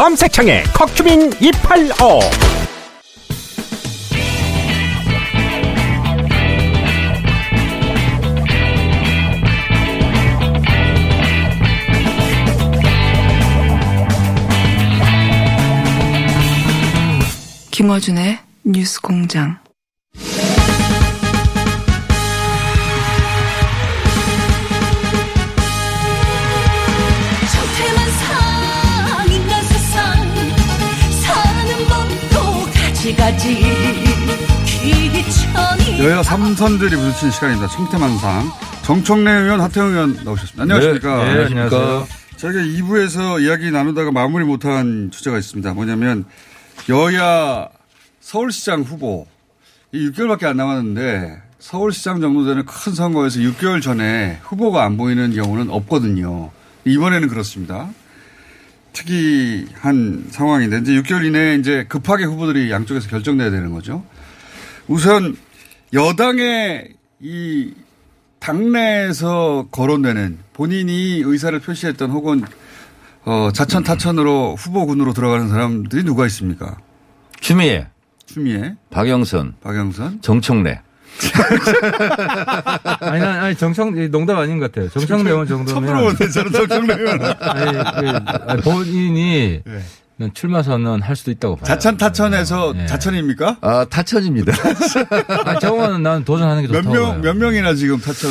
검색창에 커큐민 285 김어준의 뉴스 공장. 가지가지 여야 삼선들이 부딪힌 시간입니다. 청태만상. 정청래 의원, 하태영 의원 나오셨습니다. 안녕하십니까. 네, 네, 안녕하세요. 저희가 2부에서 이야기 나누다가 마무리 못한 주제가 있습니다. 뭐냐면 여야 서울시장 후보 이 6개월밖에 안 남았는데 서울시장 정도 되는 큰 선거에서 6개월 전에 후보가 안 보이는 경우는 없거든요. 이번에는 그렇습니다. 특이한 상황인데 이제 6개월 이내에 이제 급하게 후보들이 양쪽에서 결정돼야 되는 거죠. 우선 여당의 이 당내에서 거론되는 본인이 의사를 표시했던 혹은 어, 자천 타천으로 후보군으로 들어가는 사람들이 누가 있습니까? 추미애, 추미애, 박영선, 박영선, 정청래. 아니, 난, 아니, 정청, 농담 아닌 것 같아요. 정청래 의원 처음 정도면. 들어보는데 저는. 아니, 그, 아니, 본인이 네. 난 출마 선언 할 수도 있다고 봐요. 자천 타천에서 네. 자천입니까? 아, 타천입니다. 아, 저거는 난 도전하는 게몇 좋다고 명, 봐요. 몇 명이나 지금 타천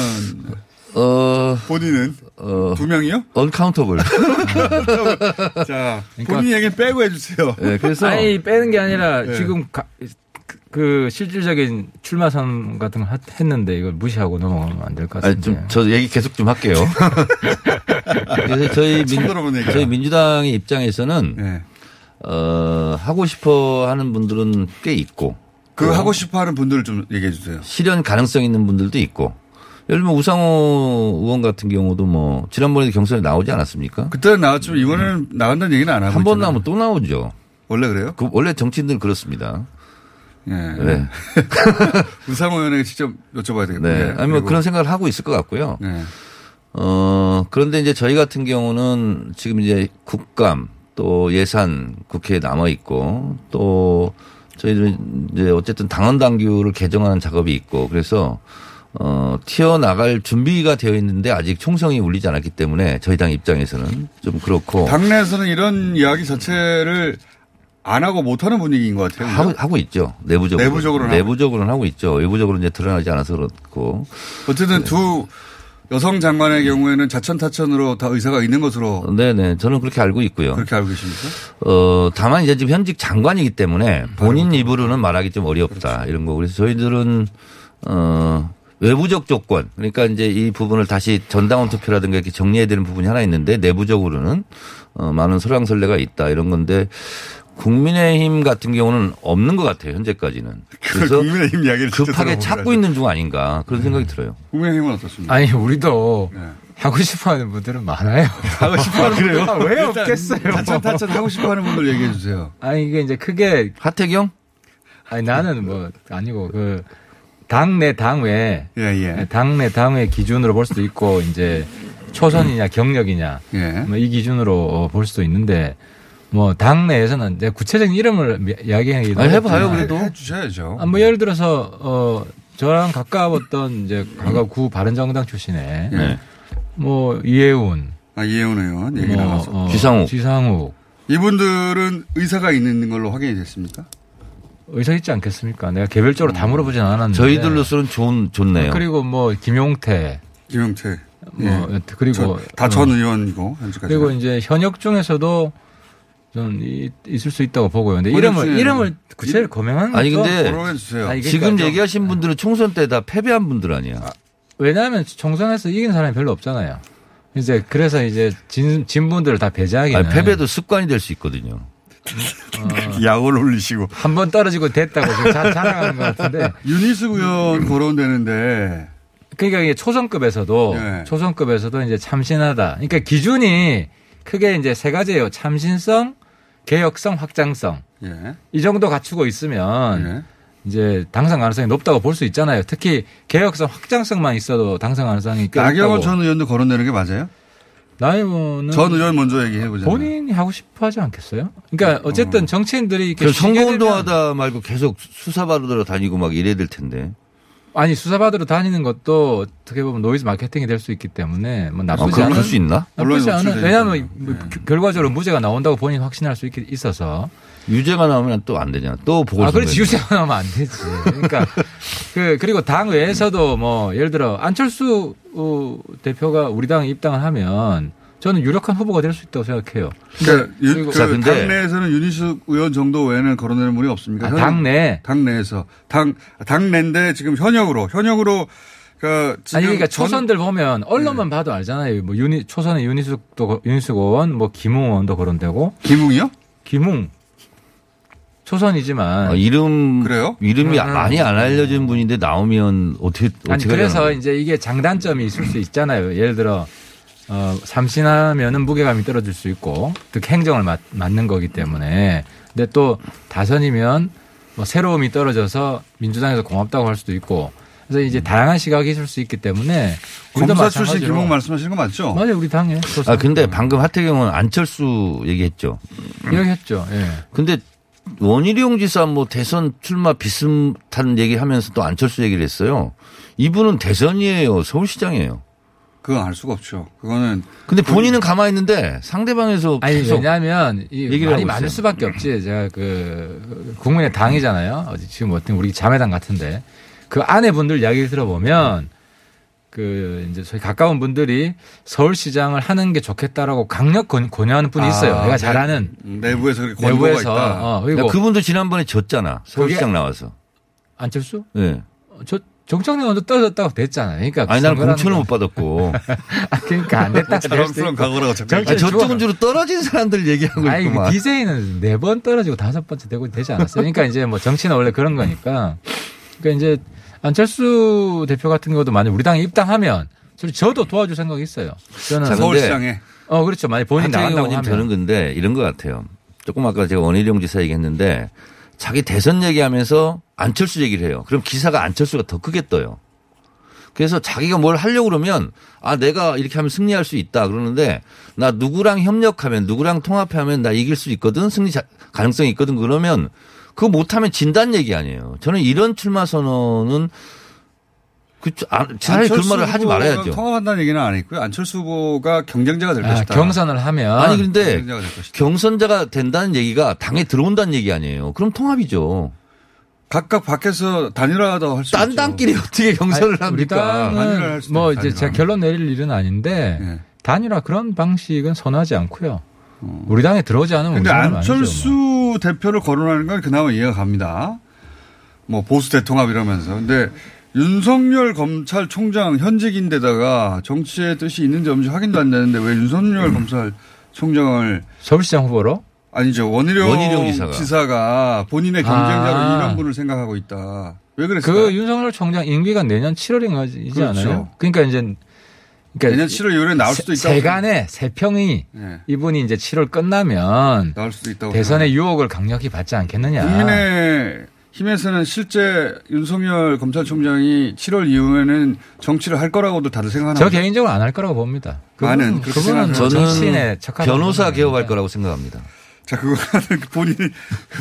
어, 본인은 어, 두 명이요? 언카운터블. 자, 그러니까- 본인 얘기 빼고 해주세요. 네, 그래서 아니, 빼는 게 아니라 네. 지금 가- 그, 그 실질적인 출마 선언 같은 거 하- 했는데 이걸 무시하고 넘어가면 안 될 것 같은데. 좀, 저 얘기 계속 좀 할게요. 그래서 저희 처음 민. 저희 민주당의 입장에서는, 네. 어, 하고 싶어 하는 분들은 꽤 있고, 그또 하고 싶어 하는 분들 좀 얘기해 주세요. 실현 가능성 있는 분들도 있고, 예를 들면 우상호 의원 같은 경우도 뭐, 지난번에도 경선에 나오지 않았습니까? 그때는 나왔지만 이번에는 나간다는 얘기는 안 하고 한 번. 나오면 또 나오죠. 원래 그래요? 그 원래 정치인들은 그렇습니다. 예. 네. 우상호 의원에게 직접 여쭤봐야 되겠네요. 네. 예. 아니 뭐 그런 생각을 하고 있을 것 같고요. 네. 어, 그런데 이제 저희 같은 경우는 지금 이제 국감 또 예산 국회에 남아 있고 또 저희들은 이제 어쨌든 당원 당규를 개정하는 작업이 있고 그래서 어, 튀어나갈 준비가 되어 있는데 아직 총성이 울리지 않았기 때문에 저희 당 입장에서는 좀 그렇고 당내에서는 이런 이야기 자체를 안 하고 못 하는 분위기인 것 같아요. 하고, 하고 있죠. 내부적으로. 내부적으로는 내부적으로는 하고 있죠. 외부적으로 이제 드러나지 않아서 그렇고. 어쨌든 두 여성 장관의 경우에는 자천 타천으로 다 의사가 있는 것으로 네네. 저는 그렇게 알고 있고요. 그렇게 알고 계십니까? 어, 다만 이제 지금 현직 장관이기 때문에 본인 입으로는 말하기 좀 어렵다 그렇죠. 이런 거. 그래서 저희들은 어, 외부적 조건 그러니까 이제 이 부분을 다시 전당원 투표라든가 이렇게 정리해야 되는 부분이 하나 있는데 내부적으로는 어, 많은 소랑설레가 있다 이런 건데 국민의힘 같은 경우는 없는 것 같아요 현재까지는. 그래서 국민의힘 이야기를 급하게 찾고. 있는 중 아닌가 그런 생각이 들어요. 국민의힘은 어떻습니까? 아니, 우리도 네. 하고 싶어 하는 분들은 많아요. 하고 싶어 하는 분들 아, 왜 없겠어요? 자천 타천 하고 싶어 하는 분들 얘기해 주세요. 아니, 이게 이제 크게 하태경 아니 나는 뭐 아니고 그 당내 당외 예, 예. 당내 당외 기준으로 볼 수도 있고 이제 초선이냐 경력이냐 예. 뭐이 기준으로 어, 볼 수도 있는데 뭐 당 내에서는 이제 구체적인 이름을 미- 이야기하기도 아니, 해봐요, 그래도. 해 주셔야죠. 아, 뭐 예를 들어서 어 저랑 가까웠던 이제 과거 구 바른정당 출신의 예. 뭐 이해운 아, 이혜원 의원 얘기 뭐 나와서. 어, 지상욱. 지상욱 이분들은 의사가 있는 걸로 확인이 됐습니까? 의사 있지 않겠습니까? 내가 개별적으로 다 물어보진 않았는데 저희들로서는 좋은 좋네요. 그리고 뭐 김용태 김용태. 뭐 그리고 다전 어, 의원이고 현재까지. 그리고 이제 현역 중에서도 좀 이- 있을 수 있다고 보고요. 근데 이름을 이름을 구체를 검명하는 아니, 것도 근데. 아니, 지금 그러니까 좀- 얘기하신 분들은 총선 때 다 패배한 분들 아니야. 왜냐하면 총선에서 이긴 사람이 별로 없잖아요. 이제 그래서 이제 진, 진 분들을 다 배제하기는 아니, 패배도 습관이 될 수 있거든요. 약을 올리시고 한 번 떨어지고 됐다고 지금 자, 자랑하는 것 같은데 윤희숙 의원 거론되는데 그러니까 이게 초선급에서도 네. 초선급에서도 이제 참신하다. 그러니까 기준이 크게 이제 세 가지예요. 참신성, 개혁성, 확장성. 예. 이 정도 갖추고 있으면 예. 이제 당선 가능성이 높다고 볼 수 있잖아요. 특히 개혁성, 확장성만 있어도 당선 가능성이 꽤 나경원. 전 의원도 거론되는 게 맞아요? 나이원은 전 의원 먼저 얘기해 보자면. 본인이 하고 싶어 하지 않겠어요? 그러니까 어쨌든 정치인들이 이렇게 선거운동하다 말고 계속 수사받으러 다니고 막 이래야 될 텐데. 아니 수사받으러 다니는 것도 어떻게 보면 노이즈 마케팅이 될 수 있기 때문에 뭐 아, 나쁘지 그럴 않은 수 있나? 나쁘지 않은. 왜냐하면 뭐 네. 겨- 결과적으로 무죄가 나온다고 본인 이 확신할 수 있, 있어서 유죄가 나오면 또 안 되잖아. 또 보궐 아 그렇지 유죄가 나오면 안 되지 그러니까 그 그리고 당 외에서도 뭐 예를 들어 안철수 어, 대표가 우리 당에 입당을 하면 저는 유력한 후보가 될 수 있다고 생각해요. 그러니까 유- 그리고- 그 자, 근데- 당내에서는 윤희숙 의원 정도 외에는 거론되는 분이 없습니까? 아, 현- 당내 당내에서 당 당내인데 지금 현역으로 현역으로 그 지금 아니 그러니까 전- 초선들 보면 언론만 봐도 알잖아요. 뭐 윤희 초선의 윤희숙도 윤희숙 의원, 뭐 김웅 의원도 거론되고 김웅이요? 김웅 초선이지만 아, 이름 그래요? 이름이 음. 많이 안 알려진 분인데 나오면 어떻게 아니 어떻게 그래서 하려나? 이제 이게 장단점이 있을 수 있잖아요. 예를 들어 어 삼신하면은 무게감이 떨어질 수 있고 특히 행정을 맡, 맡는 거기 때문에 근데 또 다선이면 뭐 새로움이 떨어져서 민주당에서 고맙다고 할 수도 있고 그래서 이제 다양한 시각이 있을 수 있기 때문에 우리도 검사 출신 김웅 말씀하시는 거 맞죠? 맞아요 우리 당에 아 근데 방금 하태경은 안철수 얘기했죠. 이야기했죠. 예. 근데 원희룡 지사 뭐 대선 출마 비슷한 얘기하면서 또 안철수 얘기를 했어요. 이분은 대선이에요. 서울시장이에요. 그건 알 수가 없죠. 그거는 근데 본인은 가만히 있는데 상대방에서 아니 계속 왜냐하면 이 얘기를 말이 하고 많을. 수밖에 없지. 제가 그 국민의 당이잖아요. 지금 어떤 우리 자매당 같은데 그 아내분들 이야기를 들어보면 그 이제 저희 가까운 분들이 서울시장을 하는 게 좋겠다라고 강력 권- 권유하는 분이 있어요. 아, 내가 네. 잘 아는 내부에서 그렇게 내부에서 있다. 어, 야, 그리고 그분도 지난번에 졌잖아. 서울시장 나와서. 안철수 저 정청래 먼저 떨어졌다고 됐잖아요. 그러니까 아니 나는 공천을 거- 못 받았고. 아, 그러니까 안 됐다. 자랑스러운 각오라고 좋아. 저쪽은 주로 떨어진 사람들 얘기하고 아니, 있구만. DJ는 네 번 떨어지고 다섯 번째 되고 되지 않았어요. 그러니까 이제 뭐 정치는 원래 그런 거니까. 그러니까 이제 안철수 대표 같은 경우도 만약 우리 당에 입당하면 저도 도와줄 생각이 있어요. 저는 자, 서울시장에 어 그렇죠. 만약 본인 나간다고 하면 저는 근데 이런 것 같아요. 조금 아까 제가 원희룡 지사 얘기했는데 자기 대선 얘기하면서 안철수 얘기를 해요. 그럼 기사가 안철수가 더 크게 떠요. 그래서 자기가 뭘 하려고 그러면 아 내가 이렇게 하면 승리할 수 있다 그러는데 나 누구랑 협력하면 누구랑 통합하면 나 이길 수 있거든 승리 자- 가능성이 있거든 그러면 그거 못하면 진단 얘기 아니에요. 저는 이런 출마 선언은 그 아, 차라리 그 안철수 말을 하지 말아야죠. 통합한다는 얘기는 안 했고요. 안철수 후보가 경쟁자가 될 아, 것이다. 경선을 하면 아니 근데 경쟁자가 될 것이다. 경선자가 된다는 얘기가 당에 들어온다는 얘기 아니에요. 그럼 통합이죠. 각각 밖에서 단일화도 할수 있죠. 딴 당끼리 어떻게 경선을 아니, 합니까? 단일화를 당은 할 수도 뭐 있죠, 이제 제가 단일화. 결론 내릴 일은 아닌데 예. 단일화 그런 방식은 선호하지 않고요. 우리 당에 들어오지 않으면 근데 우리 당은 아니죠, 안철수 뭐. 대표를 거론하는 건 그나마 이해가 갑니다. 뭐 보수 대통합 이러면서. 근데 윤석열 검찰총장 현직인데다가 정치의 뜻이 있는지 없는지 확인도 안 되는데 왜 윤석열 검찰총장을 서울시장 후보로 아니죠 원희룡, 원희룡 지사가. 지사가 본인의 경쟁자로 아. 이런 분을 생각하고 있다. 왜 그랬을까요? 그 윤석열 총장 임기가 내년 7월인가이지 그렇죠. 않아요? 그러니까 이제 그러니까 내년 7월 이후에 나올 수도 있다. 세간에 세 평이 예, 이분이 이제 7월 끝나면 나올 수도 있다고. 대선의 유혹을 강력히 받지 않겠느냐. 국민의 힘에서는 실제 윤석열 검찰총장이 7월 이후에는 정치를 할 거라고도 다들 생각하는 저. 개인적으로 안 할 거라고 봅니다. 많은 그분은, 그분은 저는 변호사 개업할. 거라고 생각합니다. 자, 그거는 본인,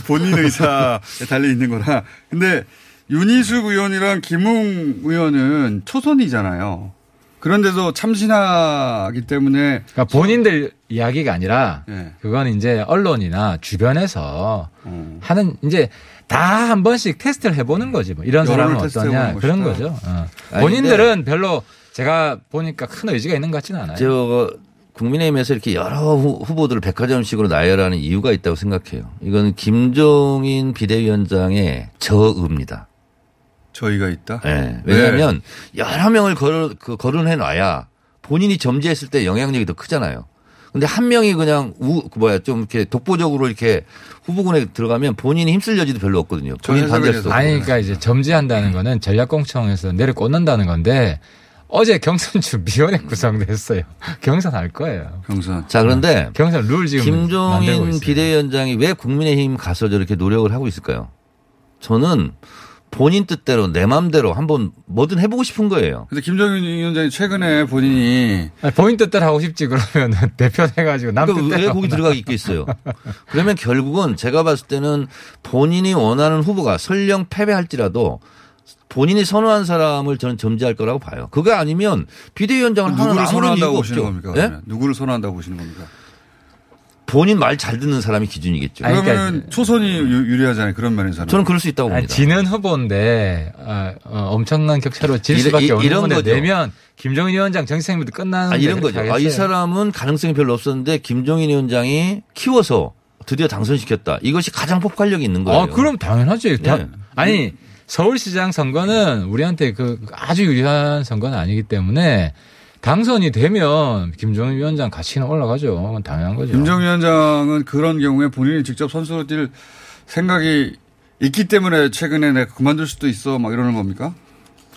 본인 의사에 달려 있는 거라. 근데 윤희숙 의원이랑 김웅 의원은 초선이잖아요. 그런데도 참신하기 때문에 그러니까 본인들 이야기가 아니라 예. 그건 이제 언론이나 주변에서 어. 하는 이제 다 한 번씩 테스트를 해보는 거지 뭐 이런 사람은 어떠냐 그런 것이다. 거죠. 어. 아니, 본인들은 별로 제가 보니까 큰 의지가 있는 것 같지는 않아요. 저 국민의힘에서 이렇게 여러 후- 후보들을 백화점식으로 나열하는 이유가 있다고 생각해요. 이건 김종인 비대위원장의 저의입니다. 저희가 있다. 예. 왜냐하면 여러 명을 거론, 그 거론해 놔야 본인이 점지했을 때 영향력이 더 크잖아요. 근데 한 명이 그냥 우, 그 뭐야 좀 이렇게 독보적으로 이렇게 후보군에 들어가면 본인이 힘쓸 여지도 별로 없거든요. 본인 저 반대할 없고. 아니, 그러니까 이제 점지한다는 거는 전략공청에서 내려 꽂는다는 건데 어제 경선주위원회 구성됐어요. 경선 할 거예요. 경선. 자 그런데 경선 룰 지금 만들고 김종인 있어요. 비대위원장이 왜 국민의힘 가서 저렇게 노력을 하고 있을까요? 저는 본인 뜻대로 내 맘대로 한번 뭐든 해보고 싶은 거예요. 근데 김정인 위원장이 최근에 본인이 아니, 본인 뜻대로 하고 싶지 그러면 대표 해가지고 남 그러니까 뜻대로 왜 거기 들어가 있겠어요? 그러면 결국은 제가 봤을 때는 본인이 원하는 후보가 설령 패배할지라도 본인이 선호한 사람을 저는 점지할 거라고 봐요. 그거 아니면 비대위원장을 하는 누구를 선호한다고 보시는. 겁니까? 예? 그러면? 누구를 선호한다고 보시는 겁니까? 본인 말 잘 듣는 사람이 기준이겠죠. 아니, 그러니까 그러면 초선이 유- 유리하잖아요. 그런 면에서는. 저는 그럴 수 있다고 아니, 봅니다. 지는 후보인데 아, 어, 엄청난 격차로 질 수밖에 이- 없는 이런 건데. 내면 김정인 위원장 정치생부터 끝나는 아, 이런 거죠. 아, 이 사람은 가능성이 별로 없었는데 김종인 위원장이 키워서 드디어 당선시켰다. 이것이 가장 폭발력이 있는 거예요. 아, 그럼 당연하죠. 다- 네. 아니 서울시장 선거는 우리한테 그 아주 유리한 선거는 아니기 때문에 당선이 되면 김정인 위원장 가치는 올라가죠. 당연한 거죠. 김정 위원장은 그런 경우에 본인이 직접 선수로 뛸 생각이 있기 때문에 최근에 내가 그만둘 수도 있어 막 이러는 겁니까?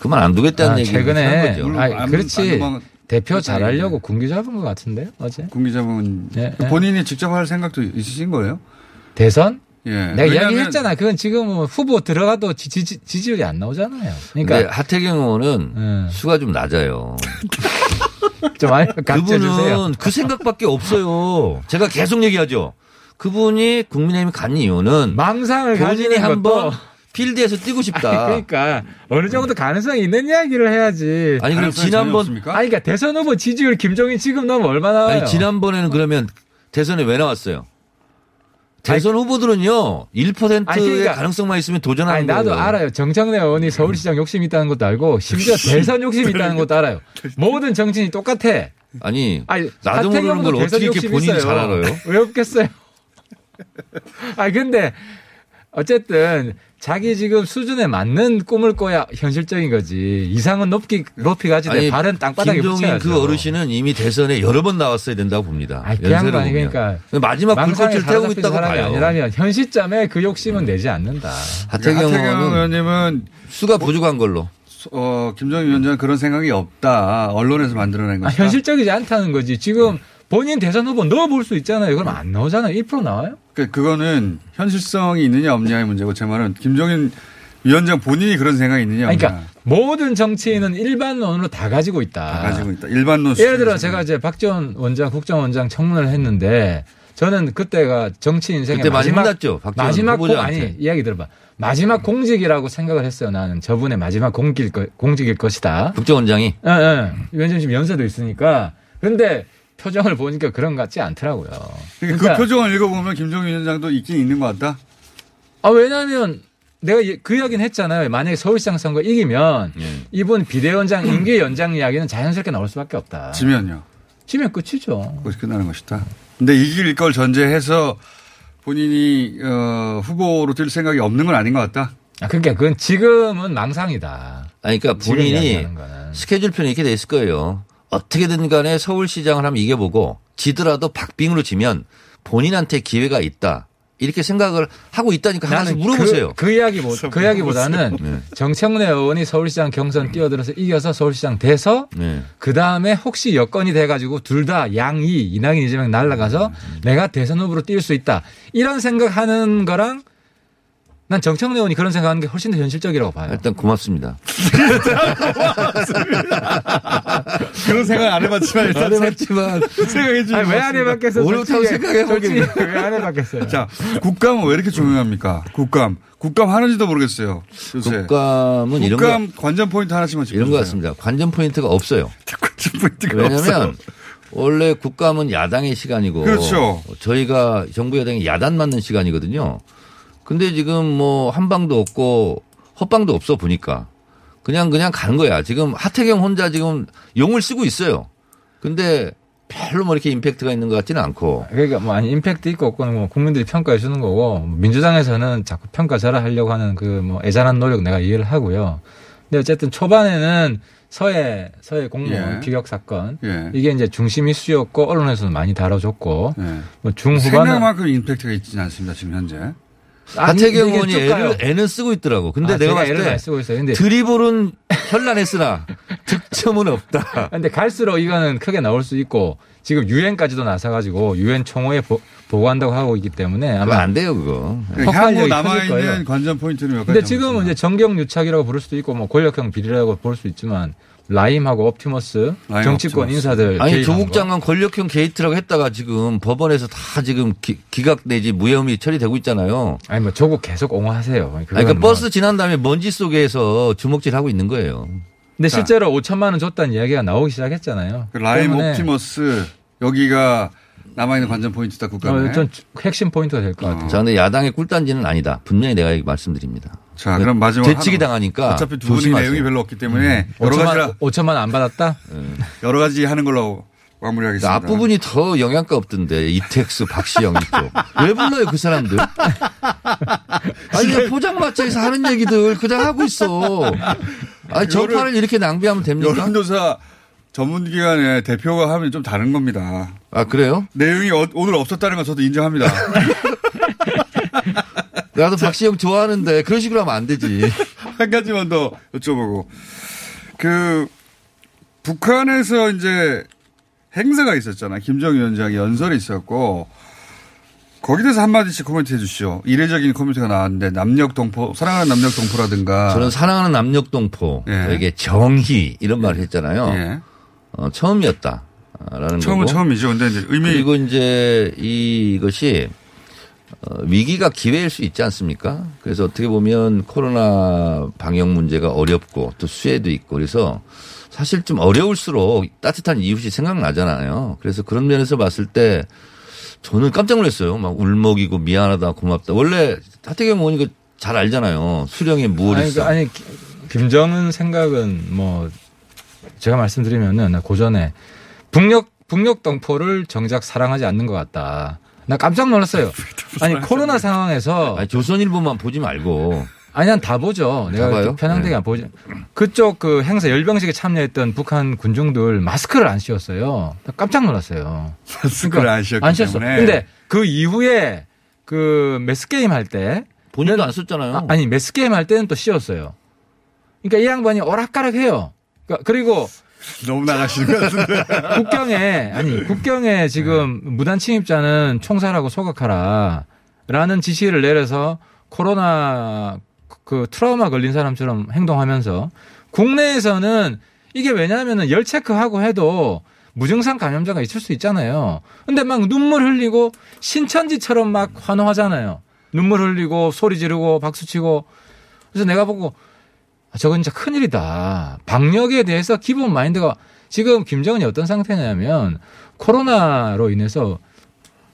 그만 안 두겠다는 아, 하는 최근에 거죠. 물론 아니, 안- 그렇지 안 대표 잘하려고. 군기 잡은 것 같은데요 어제 군기자분 네, 네. 본인이 직접 할 생각도 있으신 거예요? 대선 예. 내가 이야기했잖아. 그건 지금 뭐 후보 들어가도 지, 지, 지지율이 안 나오잖아요. 그러니까 하태경 의원은 음. 수가 좀 낮아요. 좀 가르쳐주세요. 그분은 그 생각밖에 없어요. 제가 계속 얘기하죠. 그분이 국민의힘에 간 이유는 망상을 본인이 한번 필드에서 뛰고 싶다. 그러니까 어느 정도 가능성이 있는 이야기를 해야지. 아니 그럼 지난번? 아니, 그러니까 대선 후보 지지율 김종인 지금 너무 얼마나 나와요? 아니 지난번에는 그러면 대선에 왜 나왔어요? 대선 후보들은요 1%의 아니, 그러니까- 가능성만 있으면 도전하는 아니 나도 거예요. 알아요. 정청래 의원이 서울시장 욕심 이 있다는 것도 알고 심지어 대선 욕심 이 있다는 것도 알아요. 모든 정치인이 똑같아. 아니 아니 나도 모르는 걸 어떻게 이렇게 본인이 있어요. 잘 알아요? 왜 없겠어요? 아 근데 어쨌든 자기 지금 수준에 맞는 꿈을 꿔야 현실적인 거지. 이상은 높기 높이 가지 내 발은 땅바닥에 김종인 붙여야죠. 그 어르신은 이미 대선에 여러 번 나왔어야 된다고 봅니다. 아니, 그 연세를 양반이 보면. 그러니까 마지막 불꽃을 태우고 있다고 사람이 봐요. 아니라면 현 시점에 그 욕심은 내지 않는다. 하태경 하태경 의원님은 수가 부족한 걸로. 어, 김정인 위원장은 그런 생각이 없다. 언론에서 만들어낸 아, 것이다. 현실적이지 않다는 거지. 지금 본인 대선 후보 넣어볼 수 있잖아요. 그럼 안 나오잖아요. 1% 나와요? 그, 그거는 현실성이 있느냐 없느냐의 문제고 제 말은 김정인 위원장 본인이 그런 생각이 있느냐 없느냐. 그러니까 모든 정치인은 일반론으로 다 가지고 있다. 다 가지고 있다. 일반론 예를 들어. 제가 이제 박지원 원장, 국정원장 청문회를 했는데 저는 그때가 정치 인생의 마지막 박지원 마지막 공. 아니 이야기 들어봐. 마지막 공직이라고 생각을 했어요. 나는 저분의 마지막 공직일, 거, 공직일 것이다. 국정원장이 예, 예. 위원장 지금 연세도 있으니까. 근데 표정을 보니까 그런 것 같지 않더라고요. 그러니까 그 표정을 읽어보면 김정인 위원장도 있긴 있는 것 같다. 아, 왜냐면 내가 이- 그 이야기는 했잖아요. 만약에 서울시장 선거 이기면 예. 이분 비대위원장 임기 연장 이야기는 자연스럽게 나올 수밖에 없다. 지면요. 지면 끝이죠. 그것이 끝나는 것이다. 근데 이길 걸 전제해서 본인이 어, 후보로 뛸 생각이 없는 건 아닌 것 같다. 아, 그러니까 그건 지금은 망상이다. 아니 그러니까 본인이. 스케줄표는 이렇게 돼 있을 거예요. 어떻게든 간에 서울시장을 한번 이겨보고 지더라도 박빙으로 지면 본인한테 기회가 있다. 이렇게 생각을 하고 있다니까 하나씩 물어보세요. 그, 그 이야기 보, 그 이야기보다는 네. 정청래 의원이 서울시장 경선 뛰어들어서 이겨서 서울시장 돼서 네. 그 다음에 혹시 여건이 돼가지고 둘 다 양이 이낙연 이재명 날라가서 내가 대선 후보로 뛸 수 있다 이런 생각하는 거랑 난 정청래 의원이 그런 생각하는 게 훨씬 더 현실적이라고 봐요. 일단 고맙습니다. 그런 생각 안 해봤지만 일단 해봤지만 생각해 주시면 아니, 왜안 해봤겠어? 오늘부터 생각해보긴. 왜안 해봤겠어요? 자, 국감은 왜 이렇게 중요합니까? 국감. 국감 하는지도 모르겠어요. 요새. 국감은 이런 거 국감 관전 포인트 하나씩만 짚어주세요. 이런 것 같습니다. 관전 포인트가 없어요. 관전 포인트가 없어요. 왜냐하면 원래 국감은 야당의 시간이고 그렇죠. 저희가 정부 여당이 야단 맞는 시간이거든요. 근데 지금 뭐 한방도 없고 헛방도 없어 보니까 그냥 그냥 가는 거야. 지금 하태경 혼자 지금 용을 쓰고 있어요. 근데 별로 뭐 이렇게 임팩트가 있는 것 같지는 않고 그러니까 뭐 아니 임팩트 있고 없고는 뭐 국민들이 평가해 주는 거고 민주당에서는 자꾸 평가절하 하려고 하는 그 뭐 애잔한 노력 내가 이해를 하고요. 근데 어쨌든 초반에는 서해 서해 공무원 예. 피격 사건 예. 이게 이제 중심 이슈였고 언론에서는 많이 다뤄졌고 예. 뭐 중후반은 생각만큼 임팩트가 있지는 않습니다 지금 현재. 이게 하태경 의원이. 애를, 애는 쓰고 있더라고. 근데 아, 내가 봤을 애를 때 쓰고 있어요. 근데 드리블은 현란했으나 득점은 없다. 근데 갈수록 이거는 크게 나올 수 있고 지금 유엔까지도 나서가지고 유엔 총회에 보, 보고한다고 하고 있기 때문에 아마 안 돼요 그거. 그 폭발력이 향후 남아. 있는 관전 포인트는 몇 가지. 근데 지금은. 이제 정경 유착이라고 부를 수도 있고 뭐 권력형 비리라고 볼 수 있지만 라임하고 옵티머스 라임 정치권 옵티머스. 인사들 아니 조국 거. 장관 권력형 게이트라고 했다가 지금 법원에서 다 지금 기, 각 내지 무혐의 처리되고 있잖아요. 아니 뭐 조국 계속 옹호하세요. 아니, 그건 그 뭐. 버스 지난 다음에 먼지 속에서 주먹질 하고 있는 거예요. 근데 자. 실제로 5천만 원 줬다는 이야기가 나오기 시작했잖아요. 그 라임 옵티머스 여기가 남아 있는 관전 포인트다 국감에. 어, 전 핵심 포인트가 될 것 같아요. 자, 근데 야당의 꿀단지는 아니다. 분명히 내가 말씀드립니다. 자, 그럼 마지막 되치기 하나. 당하니까 어차피 두 분이 조심하세요. 내용이 별로 없기 때문에 여러 5천만, 가지 5천만 원안 받았다? 여러 가지 하는 걸로 마무리하겠습니다. 앞부분이 더 영양가 없던데 이택수, 박시영 이쪽 왜 불러요 그 사람들? 아니 포장마차에서 하는 얘기들 그냥 하고 있어. 아니 정파를 이렇게 낭비하면 됩니까? 여론조사 전문기관의 대표가 하면 좀 다른 겁니다. 아 그래요? 내용이 어- 오늘 없었다는 건 저도 인정합니다. 나도 박시영 좋아하는데 그런 식으로 하면 안 되지. 한 가지만 더 여쭤보고. 그, 북한에서 이제 행사가 있었잖아. 김정 위원장의 연설이 있었고, 거기에 대해서 한마디씩 코멘트 해 주시죠. 이례적인 코멘트가 나왔는데, 남녘동포, 사랑하는 남녘동포라든가. 저는 사랑하는 남녘동포, 예. 에게 정의 이런 말을 했잖아요. 예. 어, 처음이었다. 라는 처음은 거고. 처음이죠. 근데 이제 의미. 그리고 이제 이것이 어, 위기가 기회일 수 있지 않습니까? 그래서 어떻게 보면 코로나 방역 문제가 어렵고 또 수혜도 있고 그래서 사실 좀 어려울수록 따뜻한 이웃이 생각나잖아요. 그래서 그런 면에서 봤을 때 저는 깜짝 놀랐어요. 막 울먹이고 미안하다 고맙다. 원래 하태경 의원이 그잘 알잖아요. 수령의 아니, 무얼있어. 그, 아니, 기- 김정은 생각은 뭐, 제가 말씀드리면은 고전에 북녘, 북녘 동포를 정작 사랑하지 않는 것 같다. 나 깜짝 놀랐어요. 아니, 코로나 상황에서 아니, 조선일보만 보지 말고 아니, 난 다 보죠. 내가? 이렇게 편향되게 네. 안 보죠. 그쪽 그 행사 열병식에 참여했던 북한 군중들 마스크를 안 씌웠어요. 나 깜짝 놀랐어요. 마스크를 안 씌웠기 안 씌웠어. 때문에. 근데 그 이후에 그 매스 게임 할 때 본인도 안 썼잖아요. 아, 아니 매스 게임 할 때는 또 씌웠어요. 그러니까 이 양반이 오락가락해요. 그러니까 그리고 너무 나가시는 것 같은데. 국경에 아니 국경에 지금 무단 침입자는 총살하고 소각하라라는 지시를 내려서 코로나 그 트라우마 걸린 사람처럼 행동하면서 국내에서는 이게 왜냐하면은 열 체크하고 해도 무증상 감염자가 있을 수 있잖아요. 근데 막 눈물 흘리고 신천지처럼 막 환호하잖아요. 눈물 흘리고 소리 지르고 박수 치고 그래서 내가 보고 아, 저건 진짜 큰일이다. 방역에 대해서 기본 마인드가 지금 김정은이 어떤 상태냐면 코로나로 인해서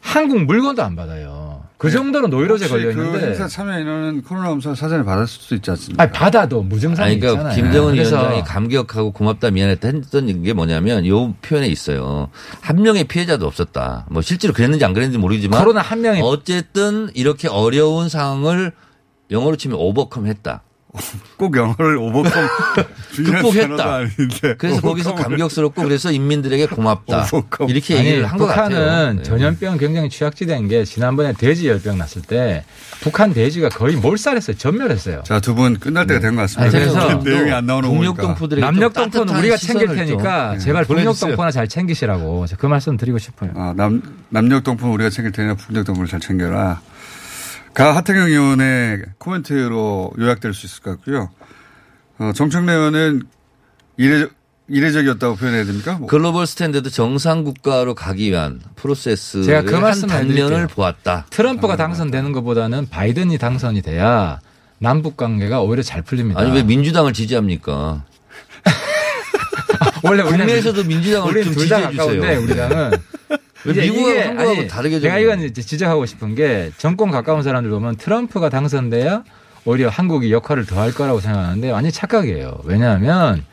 한국 물건도 안 받아요. 그 정도로 노이로제 걸려 그 있는데 행사 참여 인원은 코로나 검사 사전에 받았을 수도 있지 않습니까? 아니 받아도 무증상이 아니, 그러니까 있잖아요. 김정은 위원장이 감격하고 고맙다 미안했다 했던 게 뭐냐면 요 표현에 있어요. 한 명의 피해자도 없었다. 뭐 실제로 그랬는지 안 그랬는지 모르지만 코로나 한 명이 어쨌든 이렇게 어려운 상황을 영어로 치면 오버컴 했다. 꼭 영어를 오버컴 극복했다. 그래서 거기서. 감격스럽고 그래서 인민들에게 고맙다. 오버컴. 이렇게 얘기를 한 것 같아요. 북한은 네. 전염병 굉장히 취약지대인 게 지난번에 돼지 열병 났을 때 북한 돼지가 거의 몰살했어요. 전멸했어요. 자, 두 분 끝날 때가 된 것 같습니다. 아니, 그래서 내용이 안 나오는 거 보니까. 북녘동포들에게 남녘동포는 우리가 챙길 테니까 네, 제발. 북녘동포나 잘 챙기시라고 그 말씀 드리고 싶어요. 아, 남, 남녘동포는 우리가 챙길 테니까 북녘동포를 잘 챙겨라. 가 하태경 의원의 코멘트로 요약될 수 있을 것 같고요. 어, 정청래 의원은 이례, 이례적이었다고 표현해야 됩니까? 뭐, global standard 정상 국가로 가기 위한 프로세스의 제가 그한 말씀을 단면을. 보았다. 트럼프가 당선되는 것보다는 바이든이 당선이 돼야 남북 관계가 오히려 잘 풀립니다. 아니 왜 민주당을 지지합니까? 원래 국내에서도 민주당을 좀 지지해 주세요. 우리 당은 왜 이제 미국하고 한국하고 다르게 내가 좀- 이건 이제 지적하고 싶은 게 정권 가까운 사람들 보면 트럼프가 당선돼야 오히려 한국이 역할을 더 할 거라고 생각하는데 완전 착각이에요. 왜냐하면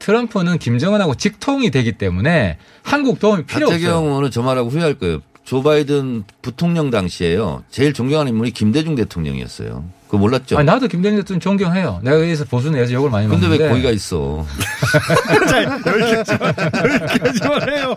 트럼프는 김정은하고 직통이 되기 때문에 한국 도움이 필요 없어요. 의원은 저 말하고 후회할 거예요. 조 바이든 부통령 당시에요. 제일 존경하는 인물이 김대중 대통령이었어요. 그거 몰랐죠? 아니, 나도 김대중 대통령 존경해요. 내가 여기서 보수 내에서 욕을 많이 근데 먹는데. 왜 거기가 있어? 자, 여기까지만, 여기까지만 해요.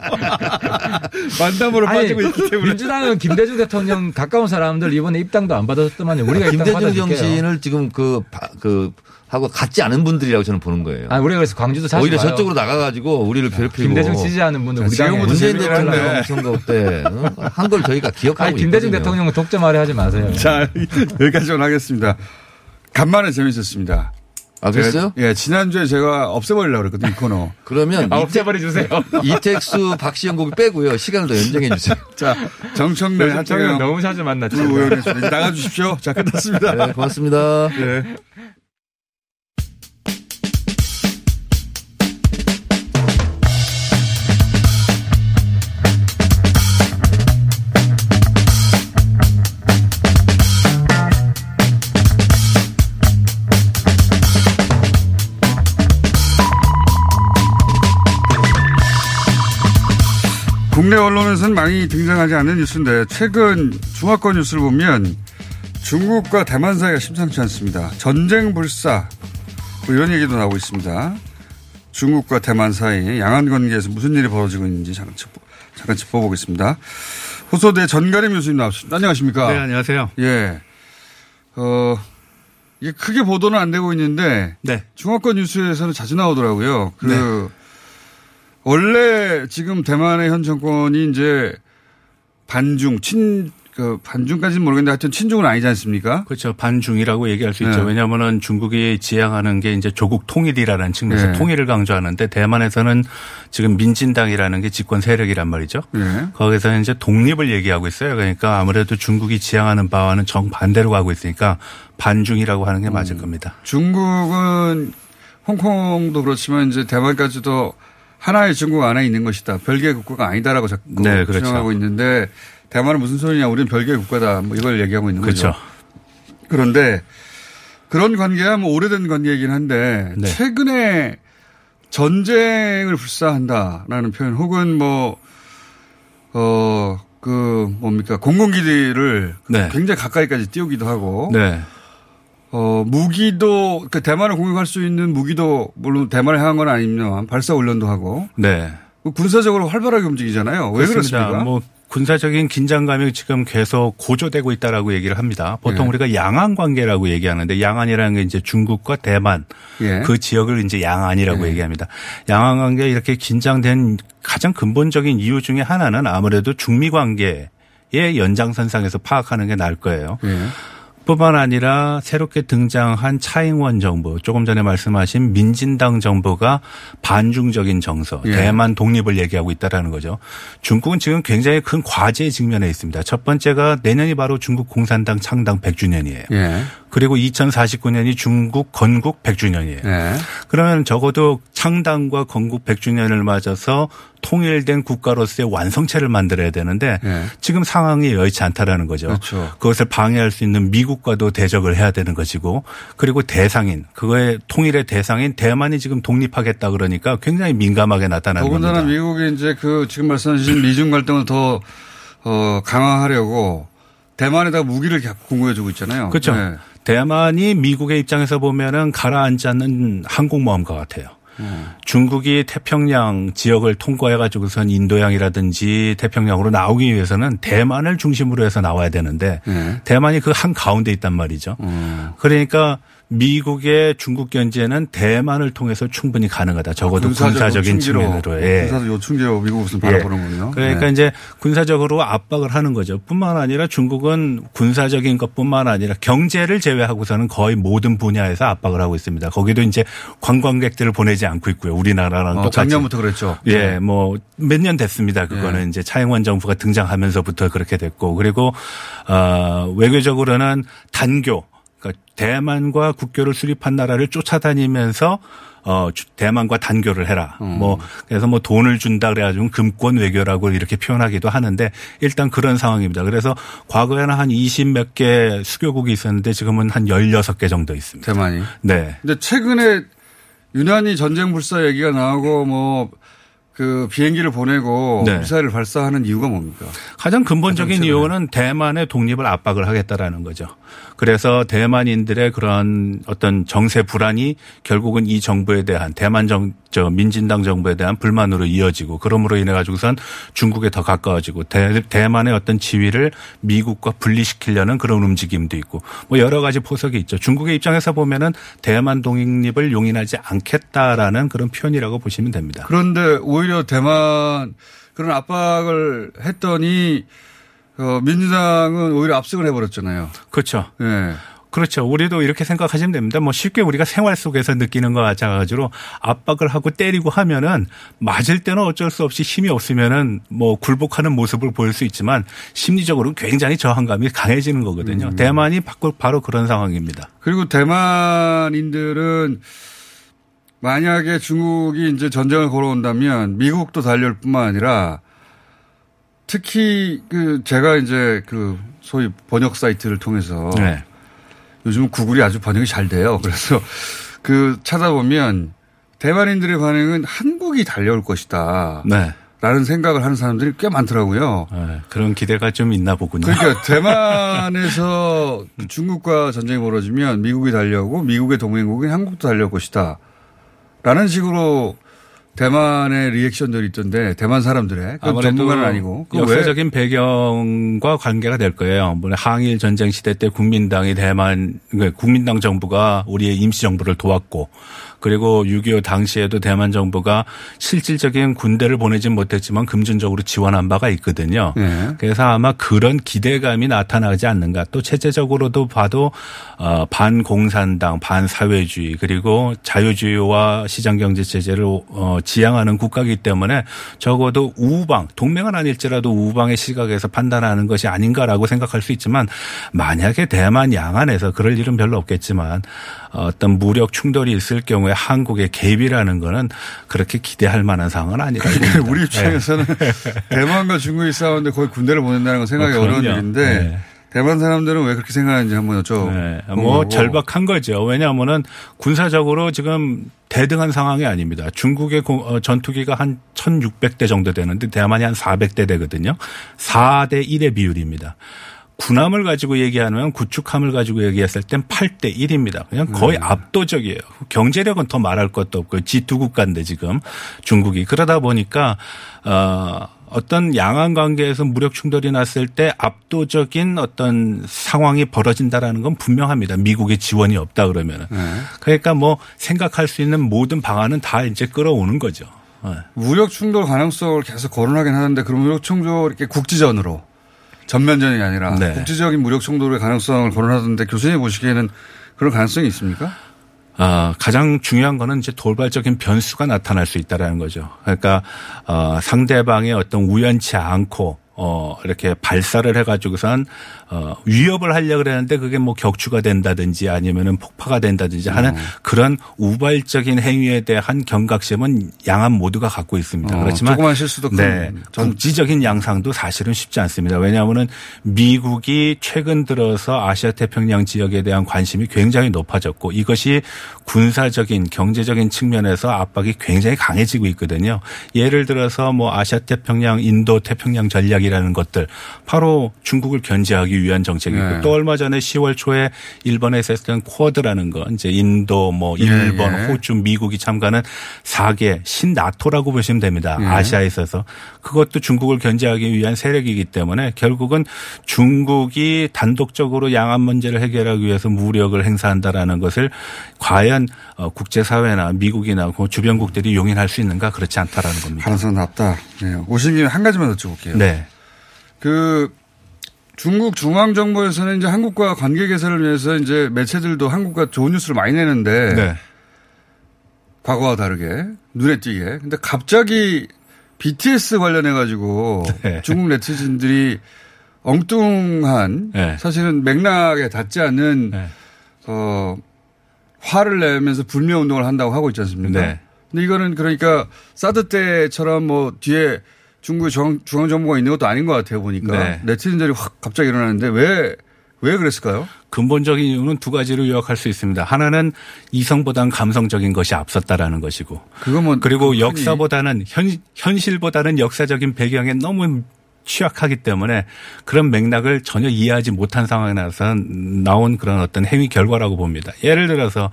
만담으로 아니, 빠지고 있기 때문에. 민주당은 김대중 대통령 가까운 사람들 이번에 입당도 안 받았더만요. 우리가 입당 김대중. 정신을 지금 그, 바- 그, 하고 같지 않은 분들이라고 저는 보는 거예요. 아니, 우리가 그래서 광주도 자주 오히려. 저쪽으로 나가가지고 우리를 괴롭히고. 김대중 지지하는 분들 우리 자, 당에 지금부터 문재인 대통령. 선거 때 어? 한걸 저희가 기억하고 아니, 김대중 있거든요. 대통령은 독점 하려 하지 마세요. 자, 여기까지만 하겠습니다. 간만에 재밌었습니다. 아, 그랬어요? 제가- 예, 지난주에 제가 없애버리려고 그랬거든요, 이 코너. 그러면 아, 이태, 없애버려 주세요. 이택수, 박시영 곡을 빼고요. 시간을 더 연장해 주세요. 자, 정청래, 하태경 너무 자주 만났죠. 두 의원이었습니다. 나가주십시오. 자, 끝났습니다. 네, 고맙습니다. 예. 국내 언론에서는 많이 등장하지 않는 뉴스인데 최근 중화권 뉴스를 보면 중국과 대만 사이가 심상치 않습니다. 전쟁 불사 뭐 이런 얘기도 나오고 있습니다. 중국과 대만 사이 양안 관계에서 무슨 일이 벌어지고 있는지 잠깐, 짚어, 잠깐 짚어보겠습니다. 호소대 전가림 교수님 나오셨습니다. 안녕하십니까? 네, 안녕하세요. 예. 어, 이게 크게 보도는 안 되고 있는데 네. 중화권 뉴스에서는 자주 나오더라고요. 그 네. 원래 지금 대만의 현 정권이 이제 반중 친 그 반중까지는 모르겠는데 하여튼 친중은 아니지 않습니까? 그렇죠. 반중이라고 얘기할 수 있죠. 네. 왜냐하면은 중국이 지향하는 게 이제 조국 통일이라는 측면에서 네. 통일을 강조하는데 대만에서는 지금 민진당이라는 게 집권 세력이란 말이죠. 예. 거기서 이제 독립을 얘기하고 있어요. 그러니까 아무래도 중국이 지향하는 바와는 정반대로 가고 있으니까 반중이라고 하는 게 음. 맞을 겁니다. 중국은 홍콩도 그렇지만 이제 대만까지도 하나의 중국 안에 있는 것이다. 별개의 국가가 아니다라고 자꾸 네, 그렇죠. 주장하고 있는데 대만은 무슨 소리냐? 우리는 별개의 국가다. 뭐 이걸 얘기하고 있는 거죠. 그렇죠. 그런데 그런 관계야 뭐 오래된 관계이긴 한데 네. 최근에 전쟁을 불사한다라는 표현 혹은 뭐, 어, 그 뭡니까 공공기지를 네. 굉장히 가까이까지 띄우기도 하고 네. 어, 무기도 그 대만을 공격할 수 있는 무기도 물론 대만을 향한 건 아니지만 발사 훈련도 하고 네. 그 군사적으로 활발하게 움직이잖아요. 왜 그렇습니다. 그렇습니까? 뭐 군사적인 긴장감이 지금 계속 고조되고 있다라고 얘기를 합니다. 보통 예. 우리가 양안 관계라고 얘기하는데 양안이라는 게 이제 중국과 대만 예. 그 지역을 이제 양안이라고 예. 얘기합니다. 양안 관계 이렇게 긴장된 가장 근본적인 이유 중에 하나는 아무래도 중미 관계의 연장선상에서 파악하는 게 나을 거예요. 예. 뿐만 아니라 새롭게 등장한 차잉원 정부, 조금 전에 말씀하신 민진당 정부가 반중적인 정서, 예. 대만 독립을 얘기하고 있다라는 거죠. 중국은 지금 굉장히 큰 과제에 직면해 있습니다. 첫 번째가 내년이 바로 중국 공산당 창당 100주년이에요. 예. 그리고 2049년이 중국 건국 100주년이에요. 예. 그러면 적어도 창당과 건국 100주년을 맞아서 통일된 국가로서의 완성체를 만들어야 되는데 예. 지금 상황이 여의치 않다라는 거죠. 그렇죠. 그것을 방해할 수 있는 미국과도 대적을 해야 되는 것이고 그리고 대상인 그거의 통일의 대상인 대만이 지금 독립하겠다 그러니까 굉장히 민감하게 나타나는 더군다나 겁니다. 미국이 이제 그 지금 말씀하신 미중 갈등을 더 어, 강화하려고 대만에다 무기를 자꾸 공급해 주고 있잖아요. 그렇죠. 네. 대만이 미국의 입장에서 보면은 가라앉지 않는 항공모함과 같아요. 음. 중국이 태평양 지역을 통과해 가지고선 인도양이라든지 태평양으로 나오기 위해서는 대만을 중심으로 해서 나와야 되는데 네. 대만이 그 한 가운데 있단 말이죠. 음. 그러니까 미국의 중국 견제는 대만을 통해서 충분히 가능하다. 적어도 군사적인 요충지로, 측면으로. 예. 군사적 요충지로 미국 예. 바라보는군요. 그러니까 네. 이제 군사적으로 압박을 하는 거죠. 뿐만 아니라 중국은 군사적인 것뿐만 아니라 경제를 제외하고서는 거의 모든 분야에서 압박을 하고 있습니다. 거기도 이제 관광객들을 보내지 않고 있고요. 우리나라랑 어, 똑같이. 작년부터 그랬죠. 예, 뭐 몇 년 됐습니다. 그거는 예. 이제 차영원 정부가 등장하면서부터 그렇게 됐고 그리고 어 외교적으로는 단교 그러니까 대만과 국교를 수립한 나라를 쫓아다니면서 어 주- 대만과 단교를 해라. 음. 뭐 그래서 뭐 돈을 준다 그래가지고 금권 외교라고 이렇게 표현하기도 하는데 일단 그런 상황입니다. 그래서 과거에는 한 20 몇 개 수교국이 있었는데 지금은 한 16개 정도 있습니다. 대만이. 네. 근데 최근에 유난히 전쟁 불사 얘기가 나오고 뭐 그 비행기를 보내고 네. 미사일을 발사하는 이유가 뭡니까? 가장 근본적인 가장. 이유는 대만의 독립을 압박을 하겠다라는 거죠. 그래서 대만인들의 그런 어떤 정세 불안이 결국은 이 정부에 대한 대만 정, 저 민진당 정부에 대한 불만으로 이어지고 그러므로 인해 가지고선 중국에 더 가까워지고 대, 대만의 어떤 지위를 미국과 분리시키려는 그런 움직임도 있고 뭐 여러 가지 포석이 있죠. 중국의 입장에서 보면은 대만 독립을 용인하지 않겠다라는 그런 표현이라고 보시면 됩니다. 그런데 오히려 대만 그런 압박을 했더니 어, 민주당은 오히려 압승을 해버렸잖아요. 그렇죠. 예. 그렇죠. 우리도 이렇게 생각하시면 됩니다. 뭐 쉽게 우리가 생활 속에서 느끼는 것 마찬가지로 압박을 하고 때리고 하면은 맞을 때는 어쩔 수 없이 힘이 없으면은 뭐 굴복하는 모습을 보일 수 있지만 심리적으로 굉장히 저항감이 강해지는 거거든요. 대만이 바로, 바로 그런 상황입니다. 그리고 대만인들은 만약에 중국이 이제 전쟁을 걸어온다면 미국도 달려올 뿐만 아니라 특히 그 제가 이제 그 소위 번역 사이트를 통해서 네. 요즘 구글이 아주 번역이 잘 돼요. 그래서 그 찾아보면 대만인들의 반응은 한국이 달려올 것이다. 네. 라는 생각을 하는 사람들이 꽤 많더라고요. 네. 그런 기대가 좀 있나 보군요. 그러니까 대만에서 중국과 전쟁이 벌어지면 미국이 달려오고 미국의 동맹국인 한국도 달려올 것이다. 라는 식으로 대만의 리액션들이 있던데 대만 사람들의. 전문가는 아니고. 그거 왜? 역사적인 배경과 관계가 될 거예요. 뭐 항일 전쟁 시대 때 국민당이 대만 그 국민당 정부가 우리의 임시 정부를 도왔고 그리고 6.25 당시에도 대만 정부가 실질적인 군대를 보내진 못했지만 금전적으로 지원한 바가 있거든요. 네. 그래서 아마 그런 기대감이 나타나지 않는가. 또 체제적으로도 봐도 어, 반공산당, 반사회주의 그리고 자유주의와 시장경제 체제를 어, 지향하는 국가이기 때문에 적어도 우방, 동맹은 아닐지라도 우방의 시각에서 판단하는 것이 아닌가라고 생각할 수 있지만 만약에 대만 양안에서 그럴 일은 별로 없겠지만 어떤 무력 충돌이 있을 경우 에 한국의 개입이라는 거는 그렇게 기대할 만한 상황은 아니라고 봅니다. 우리 입장에서는 대만과 중국이 싸우는데 거의 군대를 보낸다는 건 생각이 어, 어려운. 일인데 네. 대만 사람들은 왜 그렇게 생각하는지 한번 여쭤. 네, 뭐 절박한 거죠. 왜냐하면은 군사적으로 지금 대등한 상황이 아닙니다. 중국의 공- 어, 전투기가 한 1,600대 정도 되는데 대만이 한 400대 되거든요. 4대 1의 비율입니다. 군함을 가지고 얘기하면 구축함을 가지고 얘기했을 땐 8대 1입니다. 그냥 거의 압도적이에요. 경제력은 더 말할 것도 없고 G2 국가인데 지금 중국이 그러다 보니까 어 어떤 양안 관계에서 무력 충돌이 났을 때 압도적인 어떤 상황이 벌어진다라는 건 분명합니다. 미국의 지원이 없다 그러면은. 그러니까 뭐 생각할 수 있는 모든 방안은 다 이제 끌어오는 거죠. 네. 무력 충돌 가능성을 계속 거론하긴 하는데 그럼 무력 충돌 이렇게 국지전으로 전면전이 아니라 네. 국지적인 무력 충돌의 가능성을 거론하던데 교수님 보시기에는 그런 가능성이 있습니까? 아, 가장 중요한 거는 이제 돌발적인 변수가 나타날 수 있다라는 거죠. 그러니까 어, 상대방의 어떤 우연치 않고 어, 이렇게 발사를 해가지고선 어, 위협을 하려고 그랬는데 그게 뭐 격추가 된다든지 아니면은 폭파가 된다든지 하는 그런 우발적인 행위에 대한 경각심은 양안 모두가 갖고 있습니다. 어, 그렇지만 조그만 실수도 큰 네, 전- 국지적인 양상도 사실은 쉽지 않습니다. 왜냐하면은 미국이 최근 들어서 아시아 태평양 지역에 대한 관심이 굉장히 높아졌고 이것이 군사적인 경제적인 측면에서 압박이 굉장히 강해지고 있거든요. 예를 들어서 뭐 아시아 태평양 인도 태평양 전략이라는 것들 바로 중국을 견제하기 위한 정책이고 네. 또 얼마 전에 10월 초에 일본에서 했던 쿼드라는 거 이제 인도 뭐 일본 예, 예. 호주 미국이 참가하는 4개 신나토라고 보시면 됩니다. 예. 아시아에 있어서 그것도 중국을 견제하기 위한 세력이기 때문에 결국은 중국이 단독적으로 양안 문제를 해결하기 위해서 무력을 행사한다라는 것을 과연 어, 국제사회나 미국이나 그 주변국들이 용인할 수 있는가 그렇지 않다라는 겁니다. 가능성은 낮다. 네. 오신 김에 한 가지만 여쭤볼게요. 네. 그 중국 중앙정부에서는 이제 한국과 관계 개선을 위해서 이제 매체들도 한국과 좋은 뉴스를 많이 내는데 네. 과거와 다르게 눈에 띄게. 근데 갑자기 BTS 관련해 가지고 네. 중국 네티즌들이 엉뚱한 네. 사실은 맥락에 닿지 않는 네. 어 화를 내면서 불매 운동을 한다고 하고 있지 않습니까? 네. 근데 이거는 그러니까 사드 때처럼 뭐 뒤에 중국의 중앙, 중앙정부가 있는 것도 아닌 것 같아요 보니까 네. 네티즌들이 확 갑자기 일어나는데 왜 왜 그랬을까요? 근본적인 이유는 두 가지로 요약할 수 있습니다. 하나는 이성보다는 감성적인 것이 앞섰다라는 것이고 뭐 그리고 흔히- 역사보다는 현, 현실보다는 역사적인 배경에 너무 취약하기 때문에 그런 맥락을 전혀 이해하지 못한 상황에 나서 나온 그런 어떤 행위 결과라고 봅니다. 예를 들어서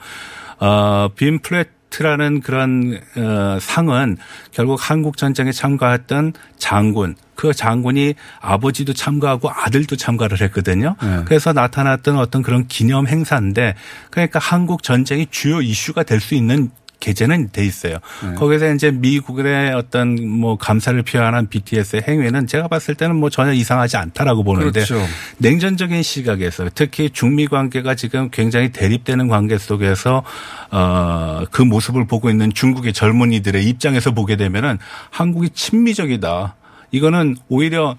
어, 빈 플 래트라는 그런 어, 상은 결국 한국 전쟁에 참가했던 장군 그 장군이 아버지도 참가하고 아들도 참가를 했거든요. 네. 그래서 나타났던 어떤 그런 기념 행사인데 그러니까 한국 전쟁이 주요 이슈가 될 수 있는 계제는 돼 있어요. 네. 거기서 이제 미국의 어떤 뭐 감사를 표현한 BTS의 행위는 제가 봤을 때는 뭐 전혀 이상하지 않다라고 보는데 그렇죠. 냉전적인 시각에서 특히 중미 관계가 지금 굉장히 대립되는 관계 속에서 어그 모습을 보고 있는 중국의 젊은이들의 입장에서 보게 되면은 한국이 친미적이다. 이거는 오히려